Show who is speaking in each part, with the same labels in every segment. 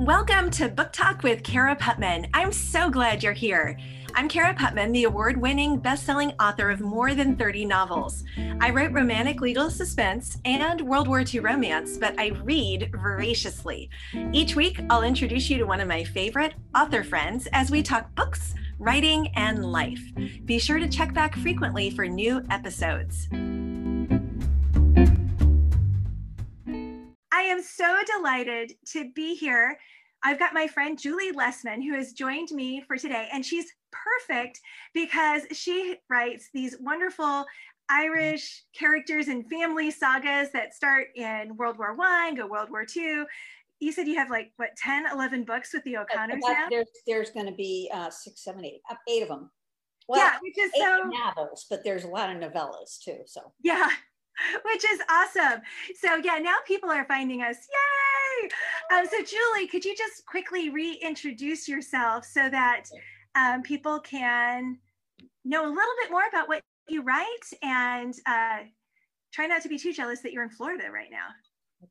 Speaker 1: Welcome to Book Talk with Cara Putman. I'm so glad you're here. I'm Cara Putman, the award winning best selling author of more than 30 novels. I write romantic legal suspense and World War II romance, but I read voraciously. Each week, I'll introduce you to one of my favorite author friends as we talk books, writing, and life. Be sure to check back frequently for new episodes. I am so delighted to be here. I've got my friend Julie Lessman who has joined me for today, and she's perfect because she writes these wonderful Irish characters and family sagas that start in World War One, go World War Two. You said you have like what 10, 11 books with the O'Connors now?
Speaker 2: There's, there's going to be uh, six, seven, eight, uh, eight of them.
Speaker 1: Well, yeah, which is so
Speaker 2: novels, but there's a lot of novellas too. So
Speaker 1: yeah, which is awesome. So yeah, now people are finding us. Yay! Um, so Julie, could you just quickly reintroduce yourself so that um, people can know a little bit more about what you write and uh, try not to be too jealous that you're in Florida right now.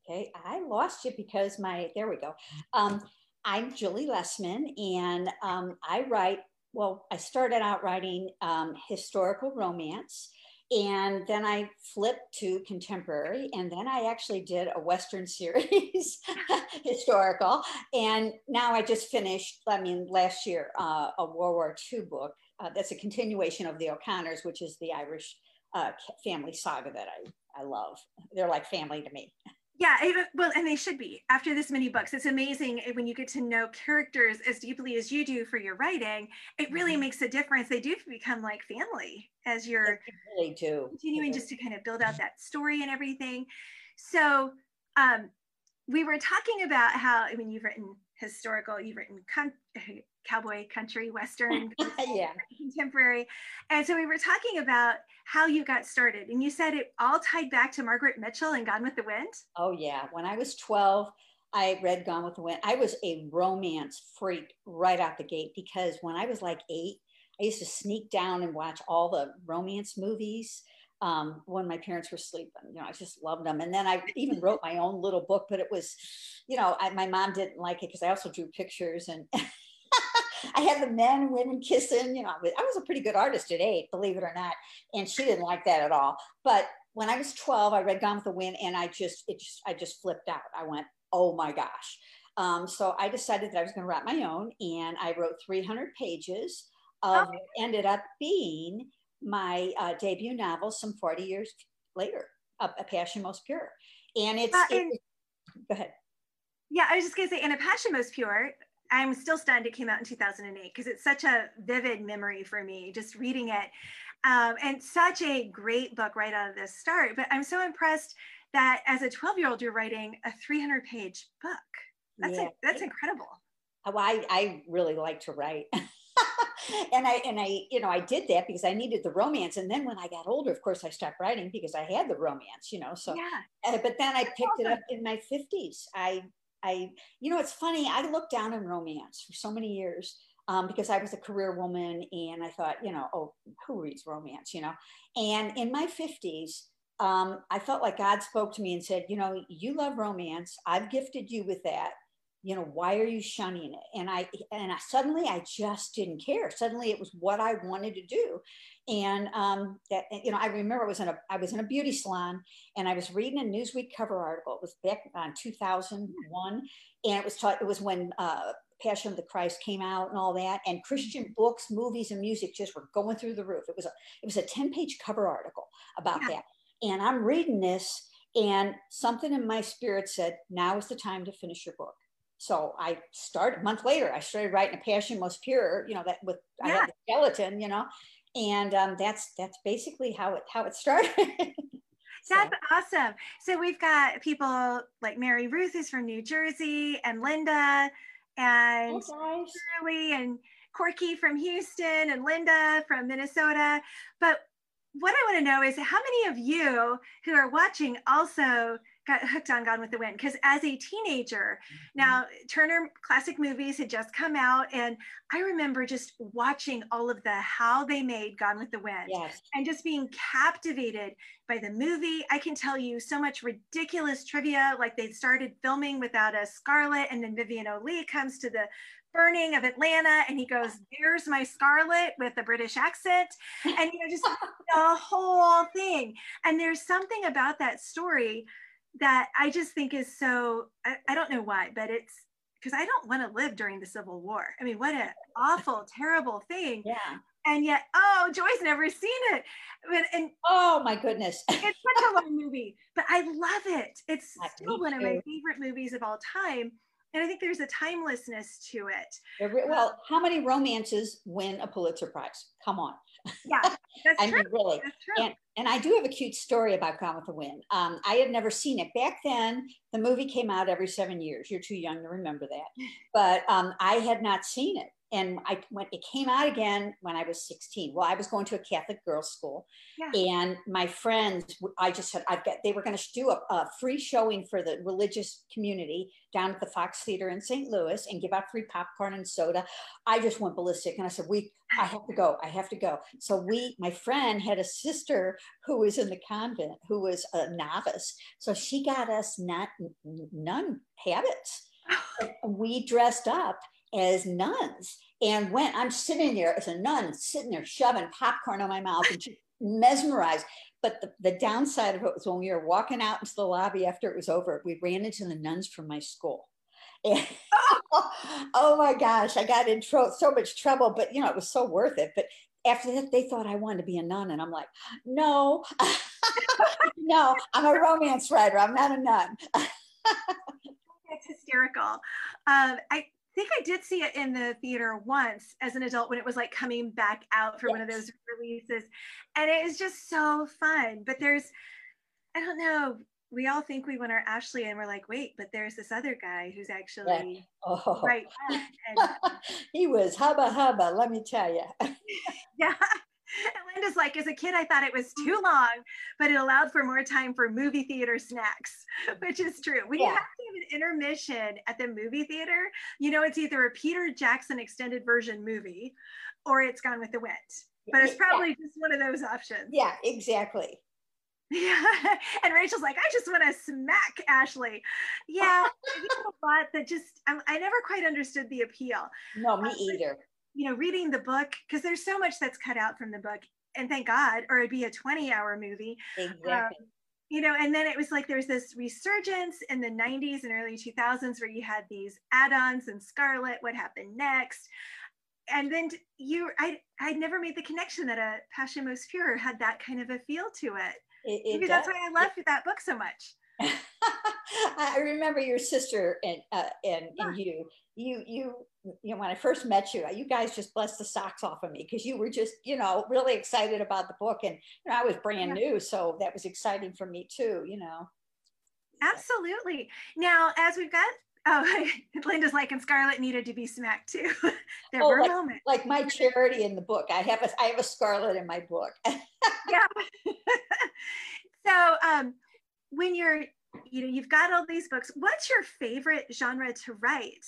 Speaker 2: Okay, I lost you because my, there we go. Um, I'm Julie Lessman and um, I write, well, I started out writing um, historical romance and then I flipped to contemporary, and then I actually did a Western series, historical. And now I just finished, I mean, last year, uh, a World War II book uh, that's a continuation of the O'Connors, which is the Irish uh, family saga that I, I love. They're like family to me.
Speaker 1: Yeah, well, and they should be after this many books. It's amazing when you get to know characters as deeply as you do for your writing. It really mm-hmm. makes a difference. They do become like family as you're
Speaker 2: really do.
Speaker 1: continuing just to kind of build out that story and everything. So, um, we were talking about how I mean, you've written historical, you've written con- cowboy country western
Speaker 2: yeah.
Speaker 1: contemporary. And so we were talking about how you got started and you said it all tied back to margaret mitchell and gone with the wind?
Speaker 2: Oh yeah. When i was 12 i read gone with the wind. I was a romance freak right out the gate because when i was like eight i used to sneak down and watch all the romance movies. Um, when my parents were sleeping. You know, I just loved them. And then I even wrote my own little book, but it was, you know, I, my mom didn't like it because I also drew pictures and I had the men and women kissing. You know, I was a pretty good artist at eight, believe it or not, and she didn't like that at all. But when I was 12, I read Gone with the Wind, and I just, it just, I just flipped out. I went, oh my gosh. Um, so I decided that I was going to write my own, and I wrote 300 pages of oh. ended up being my uh, debut novel some 40 years later, A, a Passion Most Pure. And it's, uh, and, it, go ahead.
Speaker 1: Yeah, I was just going to say, in A Passion Most Pure, I'm still stunned it came out in 2008 because it's such a vivid memory for me just reading it. Um, and such a great book right out of the start. But I'm so impressed that as a 12 year old, you're writing a 300 page book. That's, yeah. a, that's incredible.
Speaker 2: Oh, I, I really like to write. and I and I you know I did that because I needed the romance and then when I got older of course I stopped writing because I had the romance you know so
Speaker 1: yeah.
Speaker 2: Uh, but then I picked awesome. it up in my 50s I I, you know, it's funny. I looked down on romance for so many years um, because I was a career woman and I thought, you know, oh, who reads romance, you know? And in my 50s, um, I felt like God spoke to me and said, you know, you love romance. I've gifted you with that you know why are you shunning it? And i and I, suddenly i just didn't care. Suddenly it was what i wanted to do. And um that you know i remember i was in a i was in a beauty salon and i was reading a newsweek cover article. It was back on 2001 and it was taught it was when uh passion of the christ came out and all that. And christian mm-hmm. books movies and music just were going through the roof. It was a it was a 10 page cover article about yeah. that. And i'm reading this and something in my spirit said now is the time to finish your book so I started a month later, I started writing a passion most pure, you know, that with yeah. I had the skeleton, you know, and um, that's that's basically how it how it started.
Speaker 1: That's awesome. So we've got people like Mary Ruth is from New Jersey and Linda and Shirley and Corky from Houston and Linda from Minnesota. But what I want to know is how many of you who are watching also got hooked on Gone with the Wind because as a teenager, mm-hmm. now Turner classic movies had just come out, and I remember just watching all of the how they made Gone with the Wind
Speaker 2: yes.
Speaker 1: and just being captivated by the movie. I can tell you so much ridiculous trivia, like they started filming without a Scarlett, and then Vivien Leigh comes to the burning of Atlanta and he goes, There's my Scarlett with a British accent. And you know, just the whole thing. And there's something about that story that I just think is so, I, I don't know why, but it's because I don't want to live during the Civil War. I mean, what an awful, terrible thing.
Speaker 2: Yeah.
Speaker 1: And yet, oh, Joy's never seen it. But, and
Speaker 2: oh my goodness.
Speaker 1: it's such a long movie, but I love it. It's still one of my favorite movies of all time. And I think there's a timelessness to it.
Speaker 2: Well, how many romances win a Pulitzer Prize? Come on.
Speaker 1: Yeah, that's
Speaker 2: I
Speaker 1: true.
Speaker 2: mean, really.
Speaker 1: That's true.
Speaker 2: And, and I do have a cute story about Gone with the Wind. Um, I had never seen it back then. The movie came out every seven years. You're too young to remember that, but um, I had not seen it. And I went. It came out again when I was 16. Well, I was going to a Catholic girls' school, yeah. and my friends. I just said I've got. They were going to do a, a free showing for the religious community down at the Fox Theater in St. Louis and give out free popcorn and soda. I just went ballistic, and I said, "We, I have to go. I have to go." So we, my friend, had a sister who was in the convent, who was a novice, so she got us not nun habits. we dressed up as nuns and went, I'm sitting there as a nun, sitting there shoving popcorn on my mouth and just mesmerized. But the, the downside of it was when we were walking out into the lobby after it was over, we ran into the nuns from my school. And, oh my gosh, I got in so much trouble, but you know, it was so worth it. But after that, they thought I wanted to be a nun. And I'm like, no, no, I'm a romance writer. I'm not a nun.
Speaker 1: That's hysterical. Um, I, think I did see it in the theater once as an adult when it was like coming back out for yes. one of those releases. And it was just so fun. But there's, I don't know, we all think we want our Ashley and we're like, wait, but there's this other guy who's actually yeah. oh. right.
Speaker 2: And, he was hubba hubba, let me tell you.
Speaker 1: yeah. And Linda's like, as a kid, I thought it was too long, but it allowed for more time for movie theater snacks, which is true. When yeah. you have to have an intermission at the movie theater, you know, it's either a Peter Jackson extended version movie or it's Gone with the Wind. But it's probably yeah. just one of those options.
Speaker 2: Yeah, exactly.
Speaker 1: Yeah. And Rachel's like, I just want to smack Ashley. Yeah. lot that just, I, I, never quite understood the appeal.
Speaker 2: No, me um, either
Speaker 1: you know, reading the book, because there's so much that's cut out from the book, and thank God, or it'd be a 20 hour movie.
Speaker 2: Exactly. Um,
Speaker 1: you know, and then it was like there's this resurgence in the 90s and early 2000s where you had these add-ons and Scarlet, what happened next? And then you, I, I never made the connection that a Passion Most Pure had that kind of a feel to it. it, it Maybe does. that's why I love it, that book so much.
Speaker 2: I remember your sister and uh, and, yeah. and you you you you know when I first met you you guys just blessed the socks off of me because you were just you know really excited about the book and you know, I was brand yeah. new so that was exciting for me too you know.
Speaker 1: Absolutely. Now as we've got oh Linda's like and Scarlett needed to be smacked too. There
Speaker 2: oh,
Speaker 1: were
Speaker 2: like,
Speaker 1: moments.
Speaker 2: like my charity in the book. I have a I have a Scarlet in my book.
Speaker 1: Yeah. So um when you're you know you've got all these books what's your favorite genre to write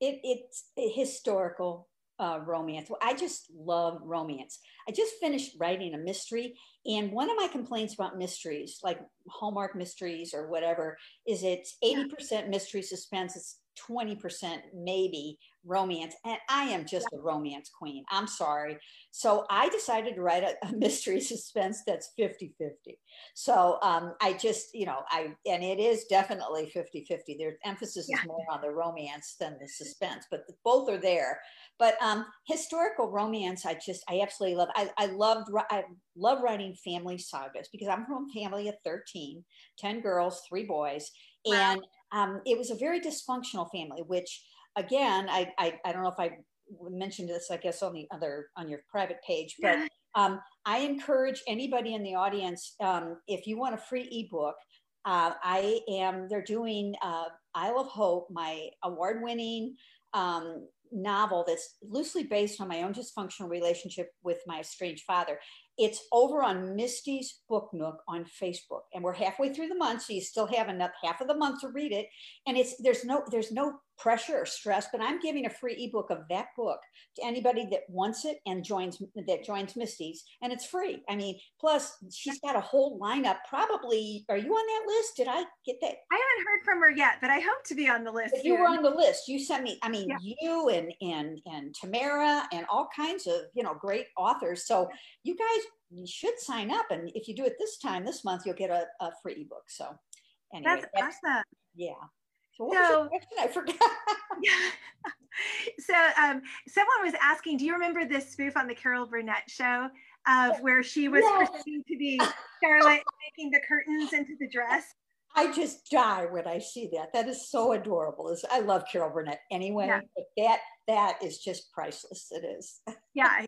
Speaker 2: it, it's historical uh, romance. Well, I just love romance. I just finished writing a mystery, and one of my complaints about mysteries, like Hallmark mysteries or whatever, is it's 80% mystery suspense, it's 20% maybe romance. And I am just a romance queen. I'm sorry. So I decided to write a, a mystery suspense that's 50 50. So um, I just, you know, I, and it is definitely 50 50. Their emphasis yeah. is more on the romance than the suspense, but both are there. But um, historical romance, I just, I absolutely love. I, I loved, I love writing family sagas because I'm from a family of 13, 10 girls, three boys. Wow. And um, it was a very dysfunctional family, which again, I, I, I don't know if I mentioned this, I guess, on the other, on your private page, but um, I encourage anybody in the audience, um, if you want a free ebook, uh, I am, they're doing uh, Isle of Hope, my award winning um, novel that's loosely based on my own dysfunctional relationship with my estranged father. It's over on Misty's Book Nook on Facebook, and we're halfway through the month, so you still have enough half of the month to read it. And it's there's no there's no pressure or stress, but I'm giving a free ebook of that book to anybody that wants it and joins that joins Misty's, and it's free. I mean, plus she's got a whole lineup. Probably, are you on that list? Did I get that?
Speaker 1: I haven't heard from her yet, but I hope to be on the list.
Speaker 2: you were on the list. You sent me. I mean, yeah. you and and and Tamara and all kinds of you know great authors. So you guys you should sign up, and if you do it this time this month, you'll get a, a free ebook. So
Speaker 1: anyway, that's, that's awesome.
Speaker 2: Yeah. So so, I forgot.
Speaker 1: so um, someone was asking, do you remember this spoof on the Carol Burnett show of where she was pretending to be Charlotte making the curtains into the dress?
Speaker 2: I just die when I see that. That is so adorable. I love Carol Burnett anyway, yeah. but that that is just priceless. It is.
Speaker 1: yeah,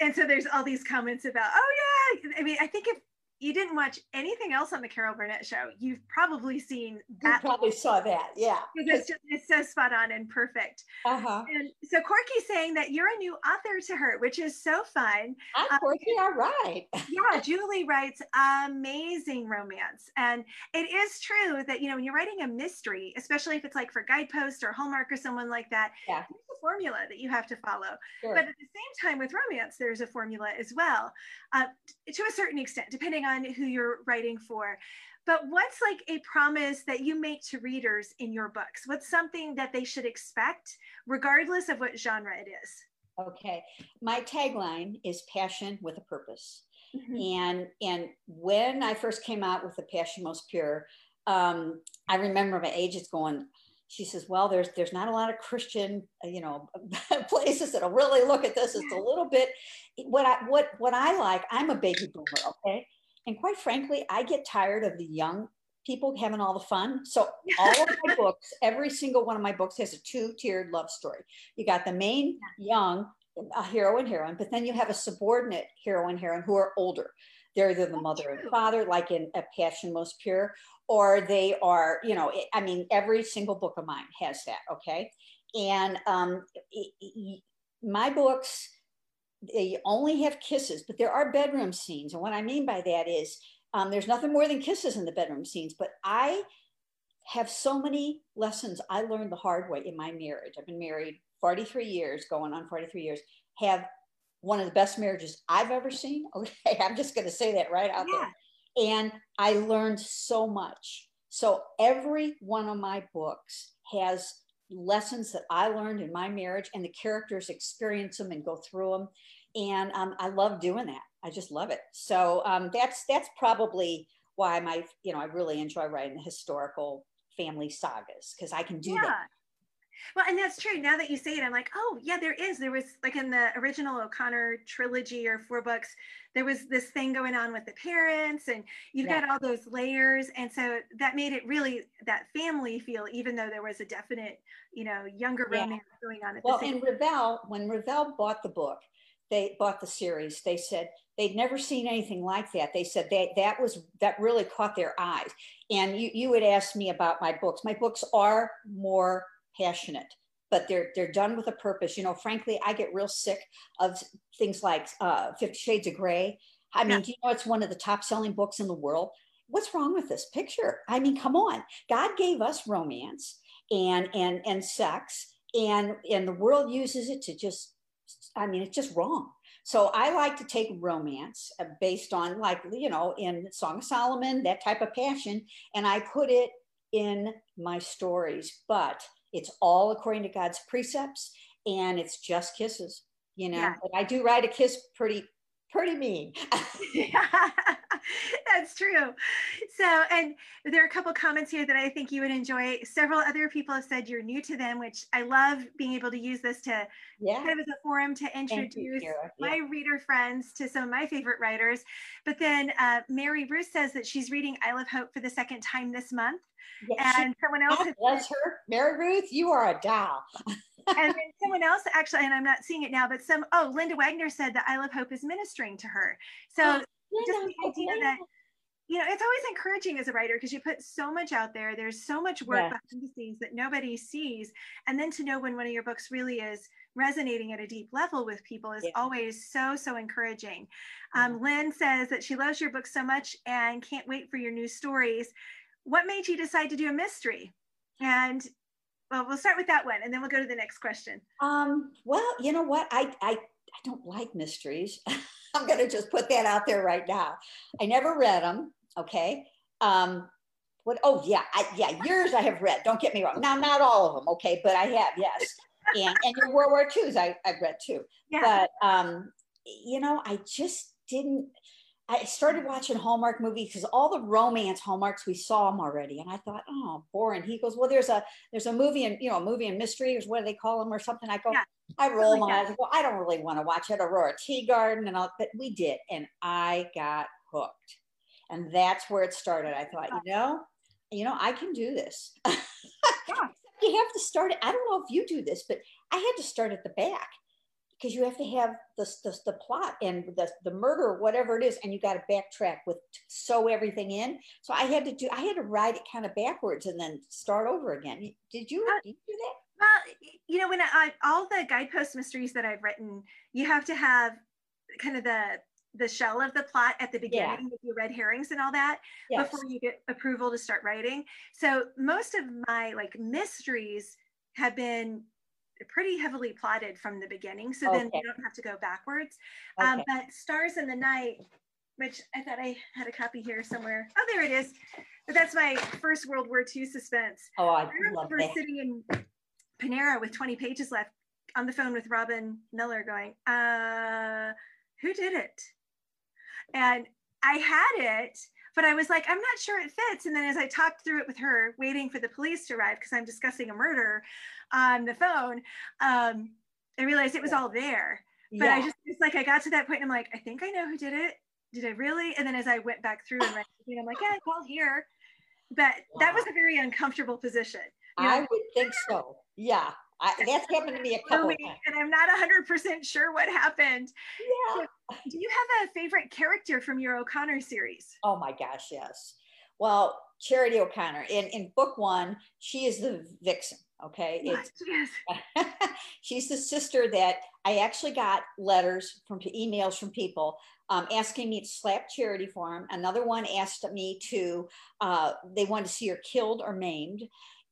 Speaker 1: and so there's all these comments about, oh yeah. I mean, I think if you didn't watch anything else on the Carol Burnett show, you've probably seen
Speaker 2: that. You probably saw that, yeah.
Speaker 1: Because it's, just, it's so spot on and perfect. Uh-huh. And so Corky's saying that you're a new author to her, which is so fun.
Speaker 2: Hi, um, Corky, all right.
Speaker 1: yeah, Julie writes amazing romance. And it is true that, you know, when you're writing a mystery, especially if it's like for Guidepost or Hallmark or someone like that, yeah. there's a formula that you have to follow. Sure. But at the same time with romance, there's a formula as well, uh, to a certain extent, depending on who you're writing for. But what's like a promise that you make to readers in your books? What's something that they should expect, regardless of what genre it is?
Speaker 2: Okay. My tagline is passion with a purpose. Mm-hmm. And and when I first came out with the passion most pure, um, I remember my agents going, she says, well, there's there's not a lot of Christian, uh, you know, places that'll really look at this. It's a little bit what I what what I like. I'm a baby boomer, okay, and quite frankly, I get tired of the young people having all the fun. So all of my books, every single one of my books has a two-tiered love story. You got the main young a hero and heroine, but then you have a subordinate hero and heroine who are older. They're either the mother and father, like in A Passion Most Pure, or they are, you know, I mean, every single book of mine has that, okay? And um, my books, they only have kisses, but there are bedroom scenes. And what I mean by that is um, there's nothing more than kisses in the bedroom scenes, but I have so many lessons I learned the hard way in my marriage. I've been married 43 years, going on 43 years, have one of the best marriages I've ever seen. Okay, I'm just going to say that right out yeah. there. And I learned so much. So every one of my books has lessons that I learned in my marriage, and the characters experience them and go through them. And um, I love doing that. I just love it. So um, that's that's probably why my you know I really enjoy writing historical family sagas because I can do yeah. that.
Speaker 1: Well, and that's true. Now that you say it, I'm like, oh, yeah, there is. There was like in the original O'Connor trilogy or four books, there was this thing going on with the parents, and you've yeah. got all those layers. And so that made it really that family feel, even though there was a definite, you know, younger yeah. romance going on. At the end.
Speaker 2: Well, in Revell, when Revell bought the book, they bought the series, they said they'd never seen anything like that. They said that that was that really caught their eyes. And you you would ask me about my books. My books are more passionate but they're they're done with a purpose. You know frankly i get real sick of things like uh, 50 shades of gray i mean do you know it's one of the top selling books in the world? What's wrong with this picture? I mean come on. God gave us romance and and and sex and and the world uses it to just i mean it's just wrong so i like to take romance uh, based on like you know in song of solomon that type of passion and i put it in my stories but it's all according to God's precepts and it's just kisses, you know. Yeah. But I do write a kiss pretty pretty mean.
Speaker 1: That's true. So, and there are a couple comments here that I think you would enjoy. Several other people have said you're new to them, which I love being able to use this to yeah. kind of as a forum to introduce you, my yeah. reader friends to some of my favorite writers. But then uh, Mary Ruth says that she's reading Isle of Hope for the second time this month. Yes, and someone else
Speaker 2: God bless said, her. Mary Ruth, you are a doll.
Speaker 1: and then someone else actually, and I'm not seeing it now, but some oh, Linda Wagner said that Isle of Hope is ministering to her. So oh, just the idea that you know, it's always encouraging as a writer because you put so much out there. There's so much work yeah. behind the scenes that nobody sees. And then to know when one of your books really is resonating at a deep level with people is yeah. always so, so encouraging. Um, Lynn says that she loves your book so much and can't wait for your new stories. What made you decide to do a mystery? And well, we'll start with that one and then we'll go to the next question.
Speaker 2: Um, well, you know what? I, I, I don't like mysteries. I'm going to just put that out there right now. I never read them. Okay. Um, what? Oh yeah, I, yeah. Yours I have read. Don't get me wrong. Now, not all of them. Okay, but I have. Yes. And and your World War II's I I've read too. Yeah. But um, you know, I just didn't. I started watching Hallmark movies because all the romance Hallmarks we saw them already, and I thought, oh, boring. He goes, well, there's a there's a movie and you know a movie and mystery or what do they call them or something. I go, yeah. I roll my eyes. Well, I don't really want to watch it. Aurora Teagarden and all, but we did, and I got hooked, and that's where it started. I thought, you know, you know, I can do this. yeah. you have to start. I don't know if you do this, but I had to start at the back because you have to have the, the, the plot and the, the murder, whatever it is, and you got to backtrack with sew everything in. So I had to do, I had to write it kind of backwards and then start over again. Did you, uh, did you do that?
Speaker 1: Well, you know, when I, all the guidepost mysteries that I've written, you have to have kind of the the shell of the plot at the beginning yeah. with your red herrings and all that yes. before you get approval to start writing. So most of my like mysteries have been pretty heavily plotted from the beginning. So okay. then you don't have to go backwards. Um, okay. Um, but Stars in the Night, which I thought I had a copy here somewhere. Oh, there it is. But that's my first World War II suspense.
Speaker 2: Oh, I, I remember
Speaker 1: sitting in Panera with 20 pages left on the phone with Robin Miller going, uh, who did it? And I had it, but I was like, I'm not sure it fits. And then as I talked through it with her, waiting for the police to arrive because I'm discussing a murder on the phone, um, I realized it was all there. But yeah. I just, it's like I got to that point and I'm like, I think I know who did it. Did I really? And then as I went back through and read, I'm like, yeah, it's all here. But wow. that was a very uncomfortable position.
Speaker 2: You know? I would think so. Yeah. I, that's happened to me a couple.
Speaker 1: And I'm not 100% sure what happened. Yeah. So, do you have a favorite character from your O'Connor series?
Speaker 2: Oh my gosh, yes. Well, Charity O'Connor, in, in book one, she is the vixen. Okay.
Speaker 1: Yes,
Speaker 2: yes. she's the sister that I actually got letters from emails from people um, asking me to slap charity for them. Another one asked me to, uh, they wanted to see her killed or maimed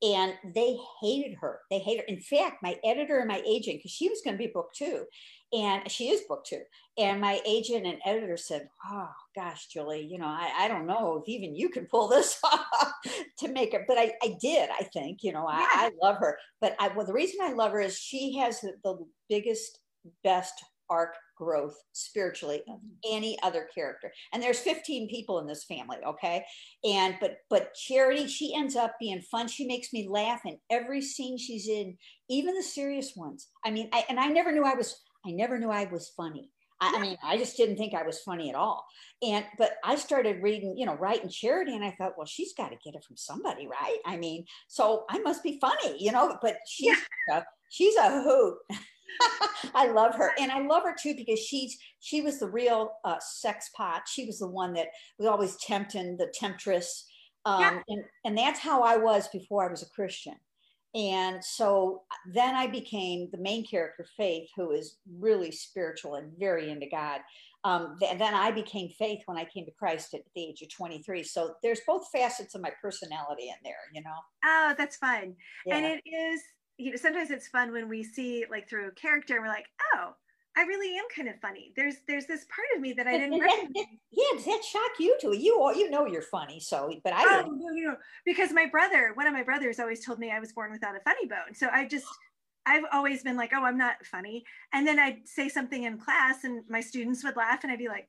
Speaker 2: and they hated her. They hated her. In fact, my editor and my agent, because she was going to be book two, and she is book two. And my agent and editor said, Oh gosh, Julie, you know, I, I don't know if even you can pull this off to make it. But I, I did, I think, you know, I, I love her. But I, well, the reason I love her is she has the, the biggest, best arc growth spiritually of mm-hmm. any other character. And there's 15 people in this family okay? And but but charity she ends up being fun. She makes me laugh in every scene she's in even the serious ones. I mean I, and i never knew i was i never knew i was funny. I, I mean i just didn't think i was funny at all. And but i started reading you know writing charity and i thought well she's got to get it from somebody right? I mean so i must be funny you know but she's yeah. a, she's a hoot I love her, and I love her too because she's she was the real uh, sex pot. She was the one that was always tempting, the temptress, um, yeah. and and that's how I was before I was a Christian. And so then I became the main character, Faith, who is really spiritual and very into God. Um, th- then I became Faith when I came to Christ at the age of 23. So there's both facets of my personality in there, you know.
Speaker 1: Oh, that's fun. Yeah. And it is you know, sometimes it's fun when we see like through a character and we're like, oh, I really am kind of funny. There's there's this part of me that I didn't recognize.
Speaker 2: yeah, does that shock you too? You you know you're funny, so but I don't.
Speaker 1: oh, no, know, because my brother, one of my brothers, always told me I was born without a funny bone. So I just I've always been like, oh, I'm not funny. And then I'd say something in class, and my students would laugh, and I'd be like,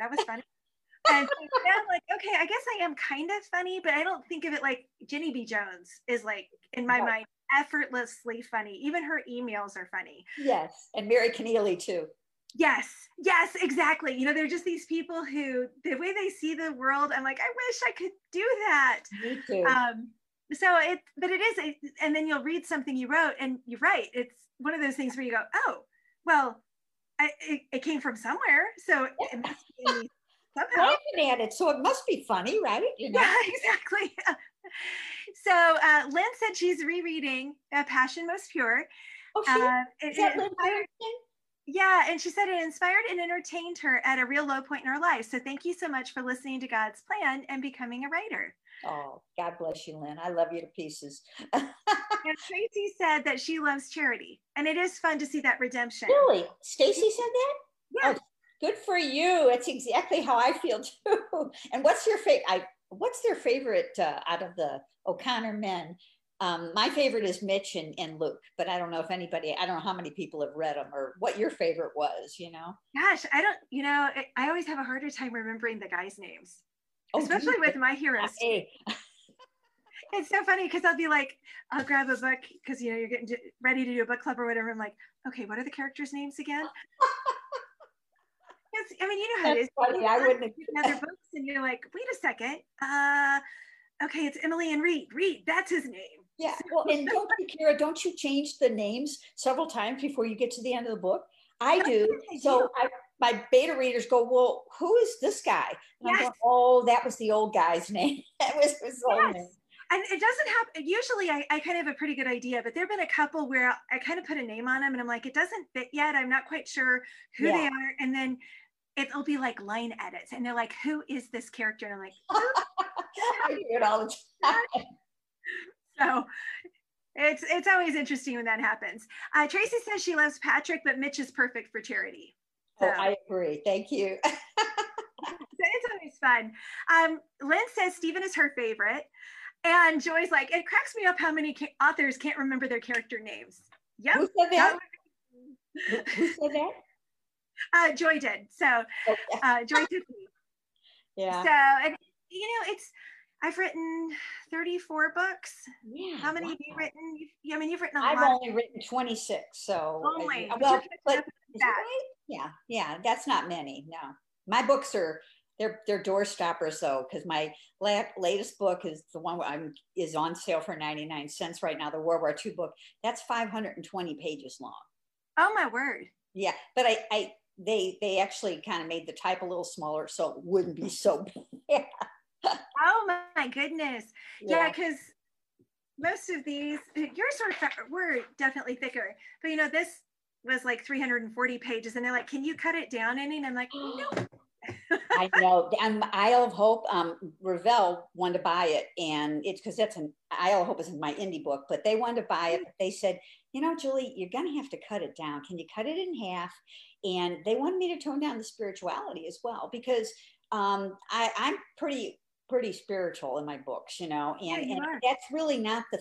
Speaker 1: that was funny. and I'm like, okay, I guess I am kind of funny, but I don't think of it like Jenny B. Jones is like in my mind effortlessly funny. Even her emails are funny.
Speaker 2: Yes. And Mary Connealy too.
Speaker 1: Yes, yes, exactly. You know, they're just these people who the way they see the world, I'm like, I wish I could do that.
Speaker 2: Me too.
Speaker 1: Um, so it, but it is, it, and then you'll read something you wrote, and you're right. It's one of those things where you go, oh, well, I, it, it came from somewhere, so it must be
Speaker 2: somehow. laughing at it, so it must be funny, right?
Speaker 1: You know? Yeah, exactly. So uh, Lynn said she's rereading uh, Passion Most Pure.
Speaker 2: Oh, she, uh, is that Lynn
Speaker 1: yeah, and she said it inspired and entertained her at a real low point in her life. So thank you so much for listening to God's plan and becoming a writer.
Speaker 2: Oh, God bless you, Lynn. I love you to pieces.
Speaker 1: and Tracy said that she loves charity, and it is fun to see that redemption.
Speaker 2: Really, Stacy said that?
Speaker 1: Yeah. Oh,
Speaker 2: good for you. It's exactly how I feel too. And what's your favorite? What's their favorite uh, out of the O'Connor men? Um, my favorite is Mitch and, and Luke, but I don't know if anybody, I don't know how many people have read them or what your favorite was, you know?
Speaker 1: Gosh, I don't, you know, I always have a harder time remembering the guys' names, oh, especially with my heroes. Hey. it's so funny because I'll be like, I'll grab a book because, you know, you're getting to, ready to do a book club or whatever. I'm like, okay, what are the characters' names again? I mean, you know how That's it is.
Speaker 2: Funny. I wouldn't
Speaker 1: other books, and you're like, wait a second. Uh, okay, it's Emily and Reed. Reed, that's his name.
Speaker 2: Yeah. Well, and don't you, Cara, don't you change the names several times before you get to the end of the book? I do. So I, my beta readers go, well, who is this guy? And yes. Going, oh, that was the old guy's name. that was his old yes. name.
Speaker 1: And it doesn't happen. Usually I, I kind of have a pretty good idea, but there've been a couple where I kind of put a name on them and I'm like, it doesn't fit yet. I'm not quite sure who yeah. they are. And then it'll be like line edits and they're like, who is this character? And I'm like,
Speaker 2: I do it all the time.
Speaker 1: so it's it's always interesting when that happens. Uh, Tracy says she loves Patrick, but Mitch is perfect for charity.
Speaker 2: So. Oh, I agree. Thank you. so
Speaker 1: it's always fun. Um, Lynn says Stephen is her favorite. And Joy's like, it cracks me up how many ca- authors can't remember their character names. Yep.
Speaker 2: Who said that? Who said that?
Speaker 1: Uh, Joy did. So uh, Joy took me.
Speaker 2: Yeah.
Speaker 1: So, and, you know, it's, I've written 34 books.
Speaker 2: Yeah.
Speaker 1: How many wow. have you written? You've, I mean, you've written a
Speaker 2: I've
Speaker 1: lot.
Speaker 2: I've only written 26. So,
Speaker 1: only.
Speaker 2: I, well, but, yeah, yeah, that's not many. No, my books are, they're, they're door stoppers though, because my la- latest book is the one I'm is on sale for 99 cents right now. The World War II book. That's 520 pages long.
Speaker 1: Oh my word.
Speaker 2: Yeah, but I, I they they actually kind of made the type a little smaller so it wouldn't be so bad
Speaker 1: oh my goodness. Yeah, because yeah, most of these, yours were, were definitely thicker, but you know, this was like 340 pages and they're like, can you cut it down any? And I'm like, no.
Speaker 2: I know. And Isle of Hope, um, Revell wanted to buy it, and it's because that's an Isle of Hope isn't my indie book, but they wanted to buy it. But they said, you know, Julie, you're going to have to cut it down. Can you cut it in half? And they wanted me to tone down the spirituality as well because um, I, I'm pretty pretty spiritual in my books, you know, and,
Speaker 1: yeah, you
Speaker 2: and that's really not the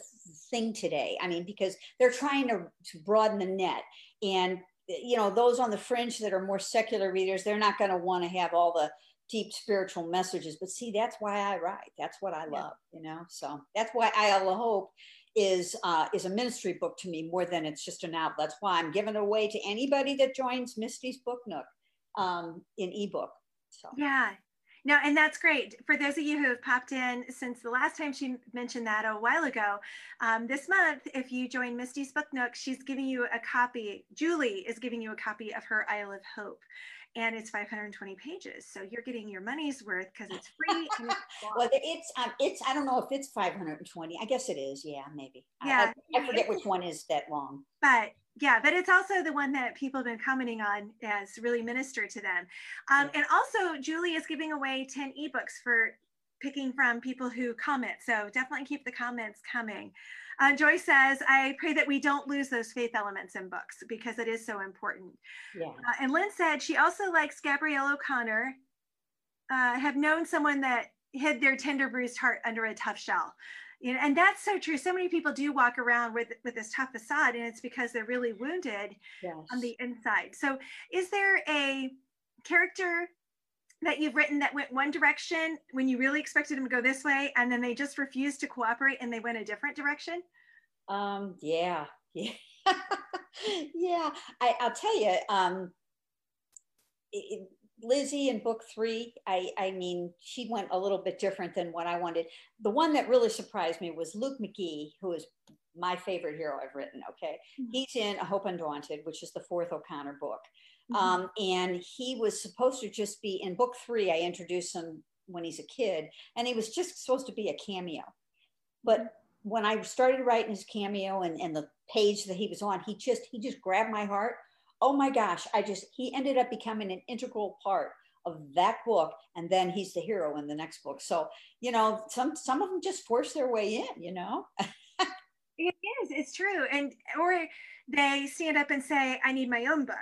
Speaker 2: thing today. I mean, because they're trying to, to broaden the net and, you know, those on the fringe that are more secular readers, they're not going to want to have all the deep spiritual messages. But see, that's why I write. That's what I love, yeah. you know. So that's why i Hope is uh, is a ministry book to me more than it's just an novel. That's why I'm giving it away to anybody that joins Misty's Book Nook um, in ebook. So
Speaker 1: yeah, no, and that's great. For those of you who have popped in since the last time she mentioned that a while ago, um, this month, if you join Misty's Book Nook, she's giving you a copy. Julie is giving you a copy of her Isle of Hope and it's 520 pages. So you're getting your money's worth because it's free.
Speaker 2: it's well, it's um, it's I don't know if it's 520. I guess it is. Yeah, maybe.
Speaker 1: Yeah,
Speaker 2: I, I forget which one is that long.
Speaker 1: But yeah, but it's also the one that people have been commenting on as really ministered to them. Um, yeah. And also, Julie is giving away 10 ebooks for picking from people who comment. So definitely keep the comments coming. Uh, Joy says, I pray that we don't lose those faith elements in books because it is so important.
Speaker 2: Yeah. Uh,
Speaker 1: and Lynn said she also likes Gabrielle O'Connor, uh, have known someone that hid their tender bruised heart under a tough shell. You know, and that's so true. So many people do walk around with with this tough facade, and it's because they're really wounded yes. on the inside. So, is there a character that you've written that went one direction when you really expected them to go this way, and then they just refused to cooperate and they went a different direction?
Speaker 2: Um, yeah, yeah, yeah. I, will tell you, um, it, Lizzie in book three, I, I mean, she went a little bit different than what I wanted. The one that really surprised me was Luke McGee, who is my favorite hero I've written. Okay, mm-hmm. he's in A Hope Undaunted, which is the fourth O'Connor book, mm-hmm. um, and he was supposed to just be in book three. I introduced him when he's a kid, and he was just supposed to be a cameo, but mm-hmm. when I started writing his cameo and, and the page that he was on, he just he just grabbed my heart. Oh my gosh, I just he ended up becoming an integral part of that book and then he's the hero in the next book so you know some some of them just force their way in you know
Speaker 1: it is it's true and or they stand up and say i need my own book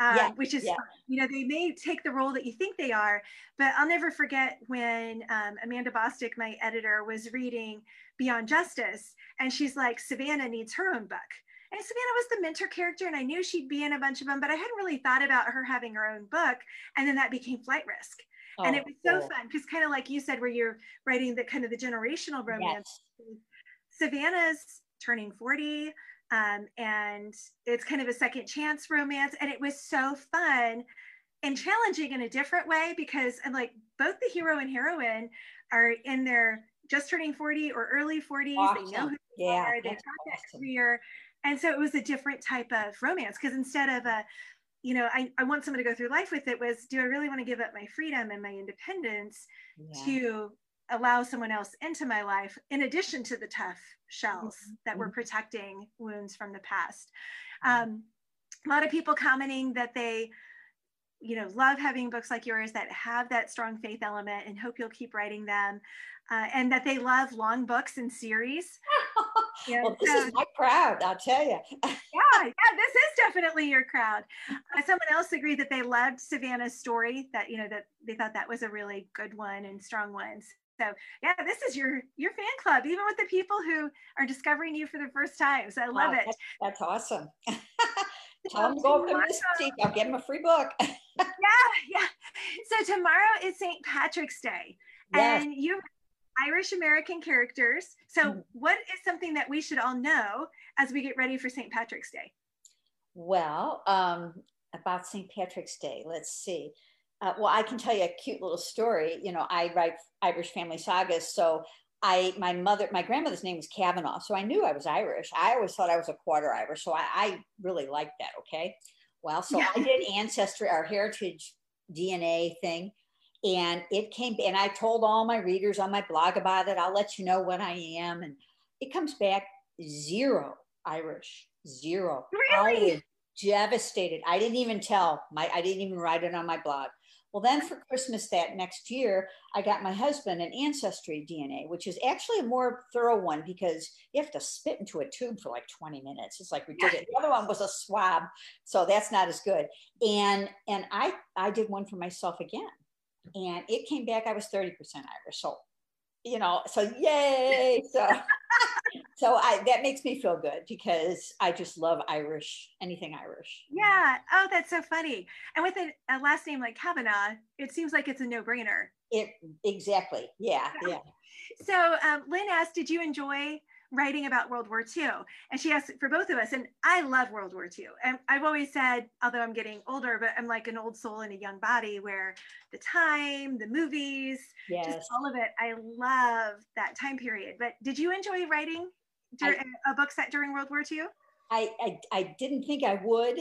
Speaker 1: um, yeah, which is yeah. you know they may take the role that you think they are but i'll never forget when um, amanda bostic my editor was reading beyond justice and she's like savannah needs her own book and Savannah was the mentor character, and I knew she'd be in a bunch of them, but I hadn't really thought about her having her own book. And then that became Flight Risk. Oh, and it was so cool. fun because, kind of like you said, where you're writing the kind of the generational romance. Yes. Savannah's turning 40, um, and it's kind of a second chance romance. And it was so fun and challenging in a different way because, and like both the hero and heroine are in their just turning 40 or early 40s. Awesome. They know who they yeah, are, they've got awesome. that career and so it was a different type of romance because instead of a you know I, I want someone to go through life with it was do i really want to give up my freedom and my independence yeah. to allow someone else into my life in addition to the tough shells mm-hmm. that were mm-hmm. protecting wounds from the past um, a lot of people commenting that they you know love having books like yours that have that strong faith element and hope you'll keep writing them uh, and that they love long books and series
Speaker 2: yeah, well, this so, is my crowd, I'll tell you.
Speaker 1: yeah, yeah, this is definitely your crowd. Uh, someone else agreed that they loved Savannah's story, that you know that they thought that was a really good one and strong one. So yeah, this is your your fan club, even with the people who are discovering you for the first time. So I love wow, it.
Speaker 2: That's, that's awesome. Tell them go to Mystique. I'll give them a free book.
Speaker 1: yeah, yeah. So tomorrow is St. Patrick's Day, yes. and you Irish American characters. So, mm-hmm. what is something that we should all know as we get ready for St. Patrick's Day?
Speaker 2: Well, um, about St. Patrick's Day, let's see. Uh, well, I can tell you a cute little story. You know, I write Irish family sagas, so I my mother, my grandmother's name was Kavanaugh, so I knew I was Irish. I always thought I was a quarter Irish, so I, I really liked that. Okay, well, so. I did ancestry, our heritage DNA thing, and it came and i told all my readers on my blog about it i'll let you know what i am and it comes back zero irish zero
Speaker 1: really?
Speaker 2: i was devastated. I didn't even tell my i didn't even write it on my blog. Well then for christmas that next year i got my husband an ancestry dna which is actually a more thorough one because you have to spit into a tube for like 20 minutes. It's like we did it the other one was a swab so that's not as good. And and i i did one for myself again and it came back i was 30% irish so you know so yay so so i that makes me feel good because i just love irish anything irish
Speaker 1: yeah oh that's so funny and with a, a last name like kavanaugh it seems like it's a no-brainer
Speaker 2: it exactly yeah yeah
Speaker 1: so um, lynn asked did you enjoy writing about World War II. And she asked for both of us. And I love World War II. And I've always said, although I'm getting older, but I'm like an old soul in a young body where the time, the movies, yes. just all of it, I love that time period. But did you enjoy writing dur- I, a book set during World War II?
Speaker 2: I, I, I didn't think I would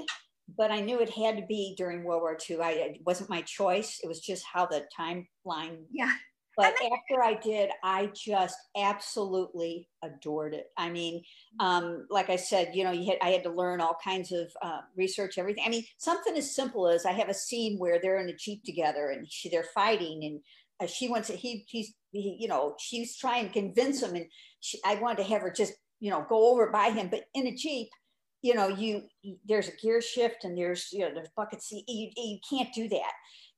Speaker 2: but I knew it had to be during World War II. I, it wasn't my choice. It was just how the timeline
Speaker 1: yeah.
Speaker 2: But after I did, I just absolutely adored it. I mean, um, like I said, you know, you had, I had to learn all kinds of uh, research, everything. I mean, something as simple as I have a scene where they're in a jeep together and she, they're fighting, and uh, she wants to. He, he's, he, you know, she's trying to convince him, and she, I wanted to have her just, you know, go over by him, but in a jeep, you know, you there's a gear shift and there's, you know, there's bucket seat. You, you can't do that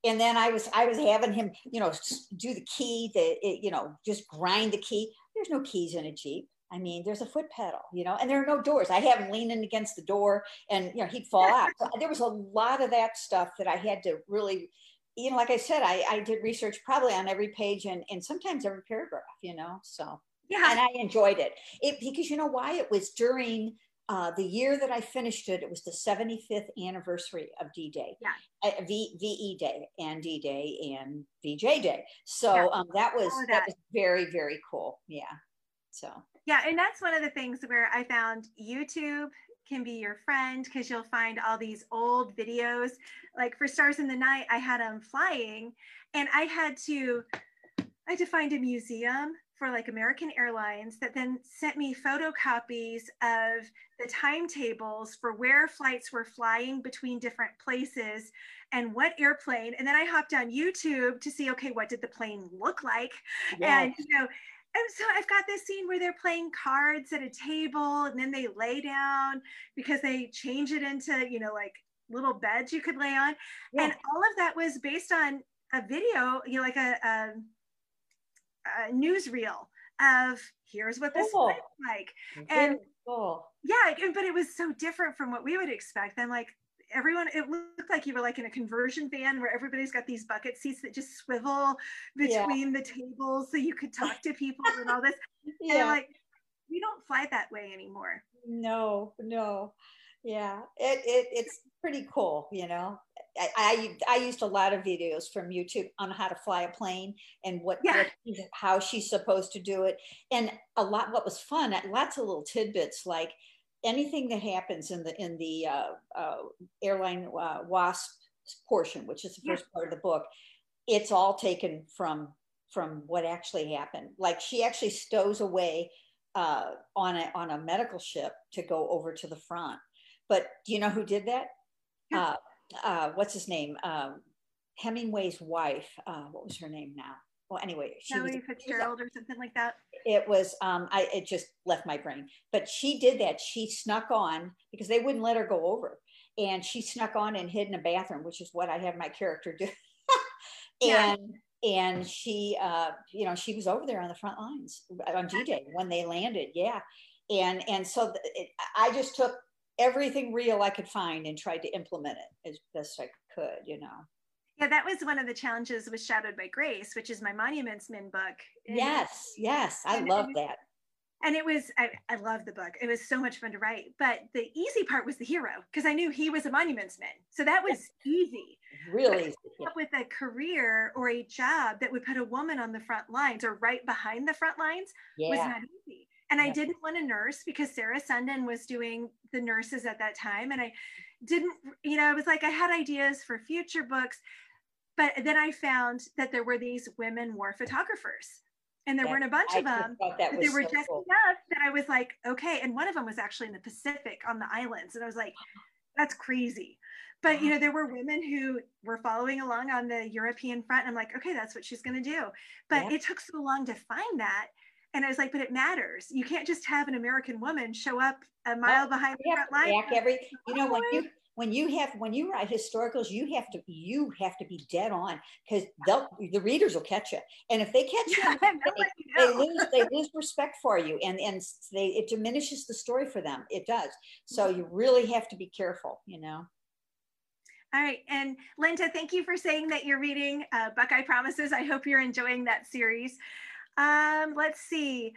Speaker 2: and then I was I was having him, you know, do the key, the you know, just grind the key. There's no keys in a Jeep. I mean, there's a foot pedal, you know, and there are no doors. I have him leaning against the door, and you know, he'd fall out. So there was a lot of that stuff that I had to really, you know, like I said, I, I did research probably on every page and and sometimes every paragraph, you know. So yeah, and I enjoyed it. It because you know why it was during uh, the year that I finished it, it was the 75th anniversary of D Day,
Speaker 1: yeah.
Speaker 2: uh, v, VE Day, and D Day, and VJ Day. So yeah. um, that was that. that was very very cool. Yeah. So
Speaker 1: yeah, and that's one of the things where I found YouTube can be your friend because you'll find all these old videos. Like for Stars in the Night, I had them flying, and I had to I had to find a museum for like American Airlines that then sent me photocopies of the timetables for where flights were flying between different places and what airplane. And then I hopped on YouTube to see, okay, what did the plane look like? Yes. And, you know, and so I've got this scene where they're playing cards at a table and then they lay down because they change it into, you know, like little beds you could lay on. Yeah. And all of that was based on a video, you know, like a, a uh, newsreel of here's what this cool. looks like and cool. yeah but it was so different from what we would expect i'm like everyone it looked like you were like in a conversion van where everybody's got these bucket seats that just swivel between yeah. the tables so you could talk to people and all this yeah. and like we don't fly that way anymore
Speaker 2: no no yeah it, it it's pretty cool you know I, I, I used a lot of videos from youtube on how to fly a plane and what, yeah. what how she's supposed to do it and a lot what was fun lots of little tidbits like anything that happens in the in the uh, uh, airline uh, wasp portion which is the first yeah. part of the book it's all taken from from what actually happened like she actually stows away uh, on a on a medical ship to go over to the front but do you know who did that? Uh, uh, what's his name? Um, Hemingway's wife. Uh, what was her name now? Well, anyway,
Speaker 1: she Sally was, Fitzgerald or something like that.
Speaker 2: It was. Um, I it just left my brain. But she did that. She snuck on because they wouldn't let her go over, and she snuck on and hid in a bathroom, which is what I have my character do. and yeah. and she, uh, you know, she was over there on the front lines on D Day when they landed. Yeah, and and so it, I just took everything real I could find and tried to implement it as best I could, you know.
Speaker 1: Yeah, that was one of the challenges with Shadowed by Grace, which is my Monuments Men book.
Speaker 2: And, yes, yes, I love that.
Speaker 1: And it was, I, I love the book. It was so much fun to write. But the easy part was the hero because I knew he was a monuments man. So that was easy.
Speaker 2: Really.
Speaker 1: Up with a career or a job that would put a woman on the front lines or right behind the front lines yeah. was not easy. And I didn't want a nurse because Sarah Sundin was doing the nurses at that time. And I didn't, you know, I was like, I had ideas for future books. But then I found that there were these women war photographers. And there weren't a bunch I of them. But there were so just cool. enough that I was like, okay. And one of them was actually in the Pacific on the islands. And I was like, that's crazy. But you know, there were women who were following along on the European front. And I'm like, okay, that's what she's going to do. But yeah. it took so long to find that and I was like, but it matters. You can't just have an American woman show up a mile behind the front line.
Speaker 2: Every, you know, when you oh, when you have when you write historicals, you have to you have to be dead on because they'll the readers will catch you, and if they catch you, they, they, lose they lose respect for you, and and they it diminishes the story for them. It does. So you really have to be careful. You know.
Speaker 1: All right. And Linda, thank you for saying that you're reading uh, Buckeye Promises. I hope you're enjoying that series. Um, let's see.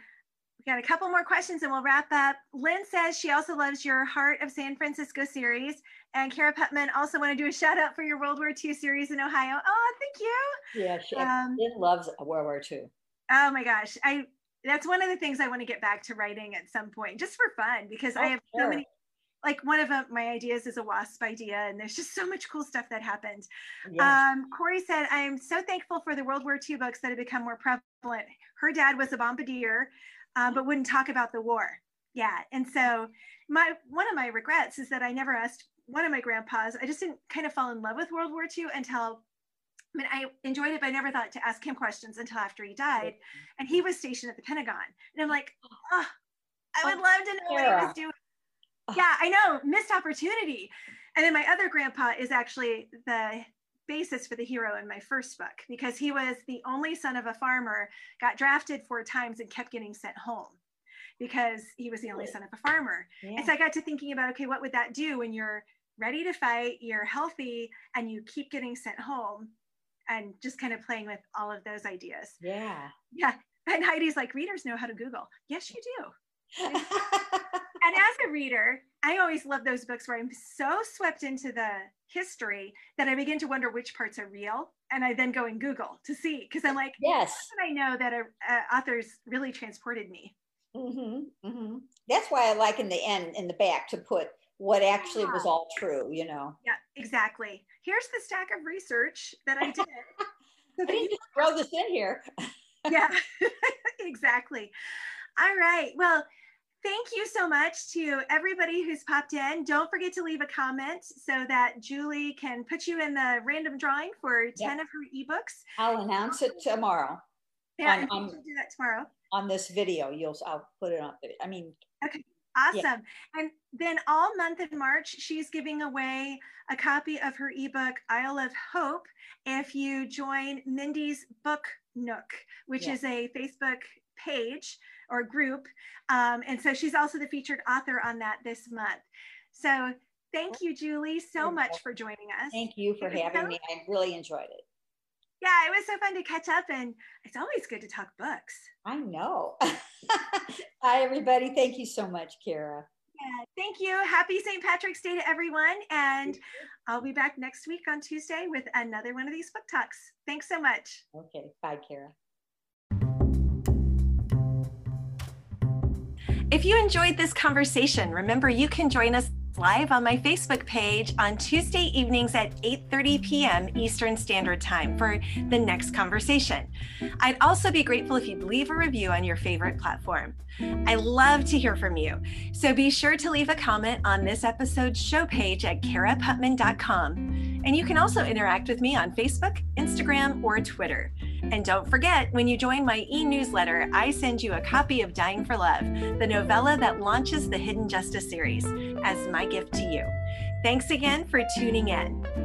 Speaker 1: We got a couple more questions and we'll wrap up. Lynn says she also loves your Heart of San Francisco series. And Cara Putman also want to do a shout out for your World War II series in Ohio. Oh, thank you.
Speaker 2: Yeah, she um, loves World War II.
Speaker 1: Oh my gosh. I that's one of the things I want to get back to writing at some point, just for fun, because oh, I have sure. so many like one of uh, my ideas is a wasp idea and there's just so much cool stuff that happened yes. um, corey said i'm so thankful for the world war ii books that have become more prevalent her dad was a bombardier uh, but wouldn't talk about the war yeah and so my one of my regrets is that i never asked one of my grandpas i just didn't kind of fall in love with world war ii until I mean, I enjoyed it, but I never thought to ask him questions until after he died. And he was stationed at the Pentagon. And I'm like, oh, I would love to know what he was doing yeah, I know, missed opportunity. And then my other grandpa is actually the basis for the hero in my first book because he was the only son of a farmer, got drafted four times and kept getting sent home because he was the only son of a farmer. Yeah. And so I got to thinking about okay, what would that do when you're ready to fight, you're healthy, and you keep getting sent home? And just kind of playing with all of those ideas.
Speaker 2: Yeah.
Speaker 1: Yeah. And Heidi's like, readers know how to Google. Yes, you do. and as a reader, I always love those books where I'm so swept into the history that I begin to wonder which parts are real. And I then go and Google to see, because I'm like,
Speaker 2: yes,
Speaker 1: I know that a, a author's really transported me.
Speaker 2: Mm-hmm, mm-hmm. That's why I like in the end, in the back, to put what actually yeah. was all true, you know?
Speaker 1: Yeah, exactly. Here's the stack of research that I did. so
Speaker 2: I didn't just throw this in here.
Speaker 1: yeah, exactly. All right. Well, thank you so much to everybody who's popped in. Don't forget to leave a comment so that Julie can put you in the random drawing for 10 yep. of her ebooks.
Speaker 2: I'll announce it tomorrow.
Speaker 1: Yeah, on, on, do that tomorrow.
Speaker 2: On this video, you'll I'll put it on. I mean,
Speaker 1: okay. Awesome. Yeah. And then all month in March, she's giving away a copy of her ebook, Isle of Hope, if you join Mindy's Book Nook, which yeah. is a Facebook page or group. Um, and so she's also the featured author on that this month. So thank you, Julie, so much for joining us.
Speaker 2: Thank you for having so, me. I really enjoyed it.
Speaker 1: Yeah, it was so fun to catch up, and it's always good to talk books.
Speaker 2: I know. Hi, everybody. Thank you so much, Cara.
Speaker 1: Yeah, thank you. Happy St. Patrick's Day to everyone. And I'll be back next week on Tuesday with another one of these book talks. Thanks so much.
Speaker 2: Okay. Bye, Cara.
Speaker 1: If you enjoyed this conversation, remember you can join us live on my Facebook page on Tuesday evenings at 8:30 p.m. Eastern Standard Time for the next conversation. I'd also be grateful if you'd leave a review on your favorite platform. I love to hear from you. So be sure to leave a comment on this episode's show page at caraputman.com. And you can also interact with me on Facebook, Instagram, or Twitter. And don't forget, when you join my e newsletter, I send you a copy of Dying for Love, the novella that launches the Hidden Justice series, as my gift to you. Thanks again for tuning in.